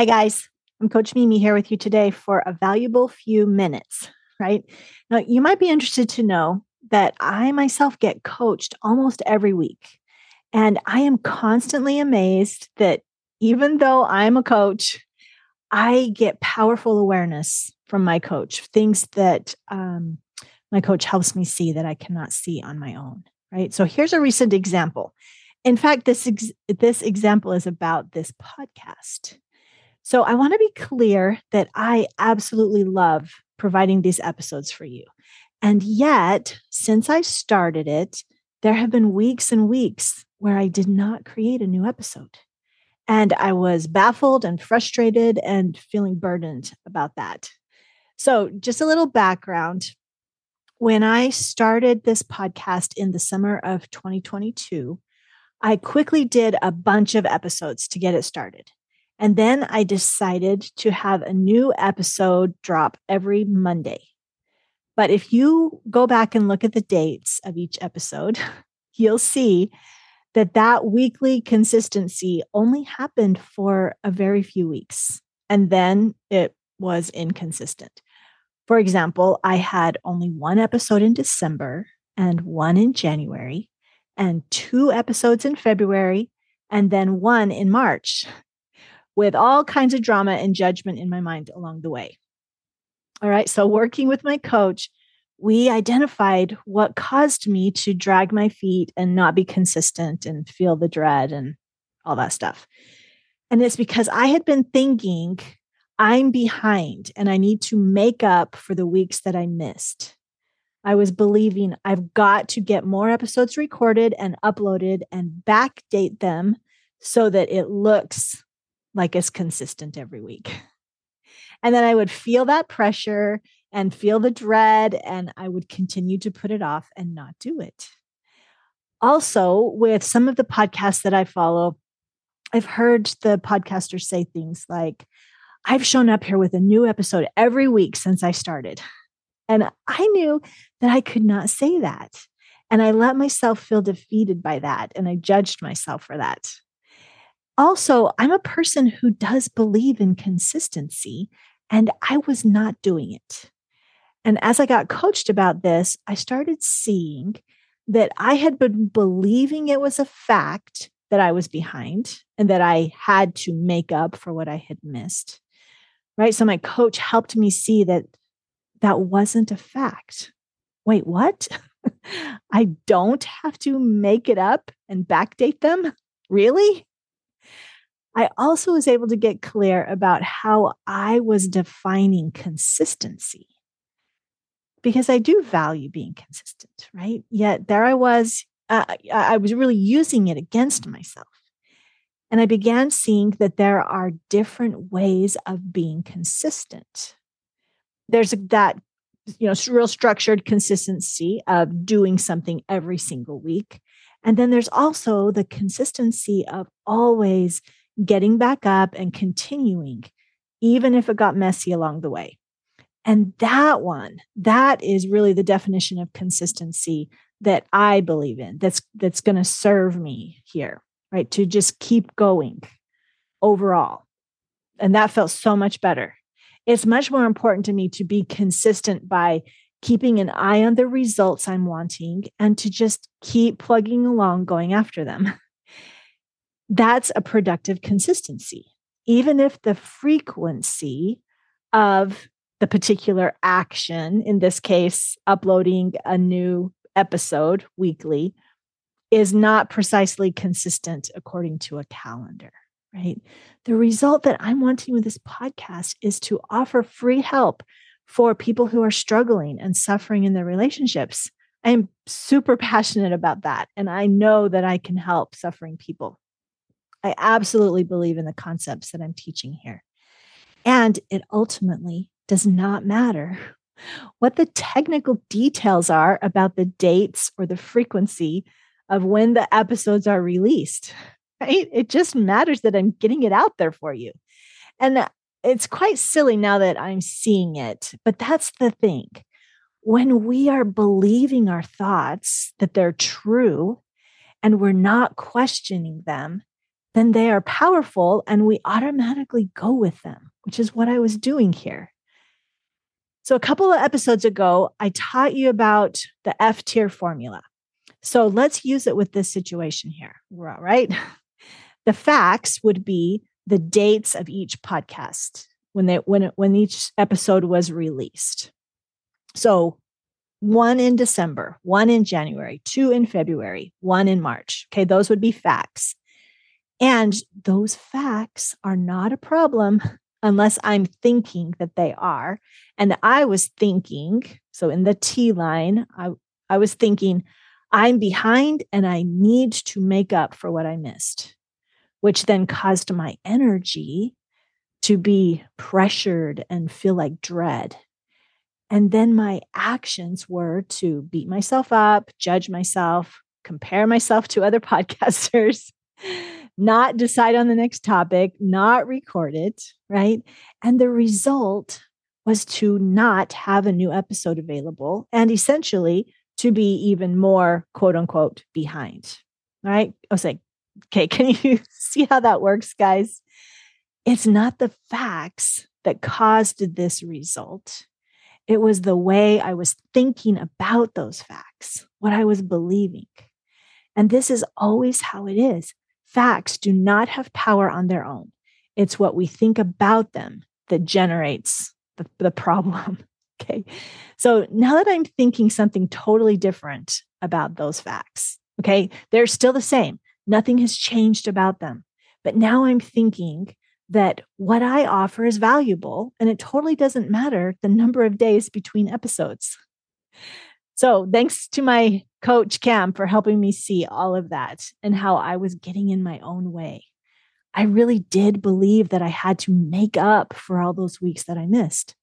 Hi, guys. I'm Coach Mimi here with you today for a valuable few minutes, right? Now, you might be interested to know that I myself get coached almost every week. And I am constantly amazed that even though I'm a coach, I get powerful awareness from my coach, things that um, my coach helps me see that I cannot see on my own, right? So here's a recent example. In fact, this ex- this example is about this podcast. So I want to be clear that I absolutely love providing these episodes for you. And yet, since I started it, there have been weeks and weeks where I did not create a new episode. And I was baffled and frustrated and feeling burdened about that. So, just a little background. When I started this podcast in the summer of 2022, I quickly did a bunch of episodes to get it started. And then I decided to have a new episode drop every Monday. But if you go back and look at the dates of each episode, you'll see that that weekly consistency only happened for a very few weeks. And then it was inconsistent. For example, I had only one episode in December and one in January, and two episodes in February, and then one in March with all kinds of drama and judgment in my mind along the way. All right. So, working with my coach, we identified what caused me to drag my feet and not be consistent and feel the dread and all that stuff. And it's because I had been thinking I'm behind and I need to make up for the weeks that I missed. I was believing I've got to get more episodes recorded and uploaded and backdate them so that it looks like it's consistent every week. And then I would feel that pressure and feel the dread, and I would continue to put it off and not do it. Also, with some of the podcasts that I follow, I've heard the podcasters say things like, I've shown up here with a new episode every week since I started. And I knew that I could not say that. And I let myself feel defeated by that. And I judged myself for that also, I'm a person who does believe in consistency, and I was not doing it. And as I got coached about this, I started seeing that I had been believing it was a fact that I was behind and that I had to make up for what I had missed. Right. So my coach helped me see that that wasn't a fact. Wait, what? I don't have to make it up and backdate them? Really? I also was able to get clear about how I was defining consistency because I do value being consistent, right? Yet there I was, uh, I was really using it against myself. And I began seeing that there are different ways of being consistent. There's that, you know, real structured consistency of doing something every single week. And then there's also the consistency of always getting back up and continuing, even if it got messy along the way. And that one, that is really the definition of consistency that I believe in. That's that's going to serve me here, right? To just keep going overall. And that felt so much better. It's much more important to me to be consistent by keeping an eye on the results I'm wanting and to just keep plugging along going after them. that's a productive consistency. Even if the frequency of the particular action, in this case, uploading a new episode weekly, is not precisely consistent according to a calendar, right? The result that I'm wanting with this podcast is to offer free help for people who are struggling and suffering in their relationships. I am super passionate about that. And I know that I can help suffering people. I absolutely believe in the concepts that I'm teaching here. And it ultimately does not matter what the technical details are about the dates or the frequency of when the episodes are released, right? It just matters that I'm getting it out there for you. And it's quite silly now that I'm seeing it, but that's the thing. When we are believing our thoughts that they're true and we're not questioning them, then they are powerful and we automatically go with them, which is what I was doing here. So, a couple of episodes ago, I taught you about the F tier formula. So, let's use it with this situation here. We're all right. The facts would be the dates of each podcast when they when it, when each episode was released. So, one in December, one in January, two in February, one in March. Okay, those would be facts. And those facts are not a problem unless I'm thinking that they are. And I was thinking, so in the T line, I, I was thinking, I'm behind and I need to make up for what I missed, which then caused my energy to be pressured and feel like dread. And then my actions were to beat myself up, judge myself, compare myself to other podcasters, not decide on the next topic, not record it, right? And the result was to not have a new episode available and essentially to be even more quote unquote behind, right? I was like, okay, can you see how that works, guys? It's not the facts that caused this result. It was the way I was thinking about those facts, what I was believing. And this is always how it is. Facts do not have power on their own. It's what we think about them that generates the, the problem. okay. So now that I'm thinking something totally different about those facts, okay, they're still the same. Nothing has changed about them. But now I'm thinking that what I offer is valuable and it totally doesn't matter the number of days between episodes. So, thanks to my coach, Cam, for helping me see all of that and how I was getting in my own way. I really did believe that I had to make up for all those weeks that I missed.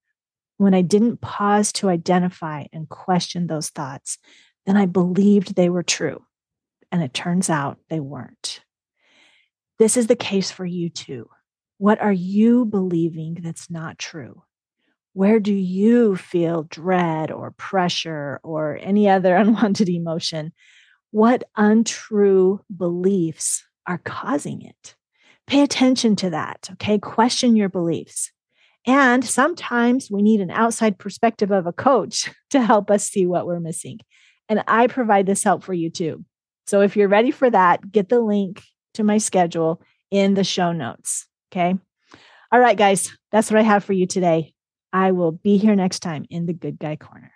When I didn't pause to identify and question those thoughts, then I believed they were true. And it turns out they weren't. This is the case for you too. What are you believing that's not true? Where do you feel dread or pressure or any other unwanted emotion? What untrue beliefs are causing it? Pay attention to that. Okay. Question your beliefs. And sometimes we need an outside perspective of a coach to help us see what we're missing. And I provide this help for you too. So if you're ready for that, get the link to my schedule in the show notes. Okay. All right, guys, that's what I have for you today. I will be here next time in the Good Guy Corner.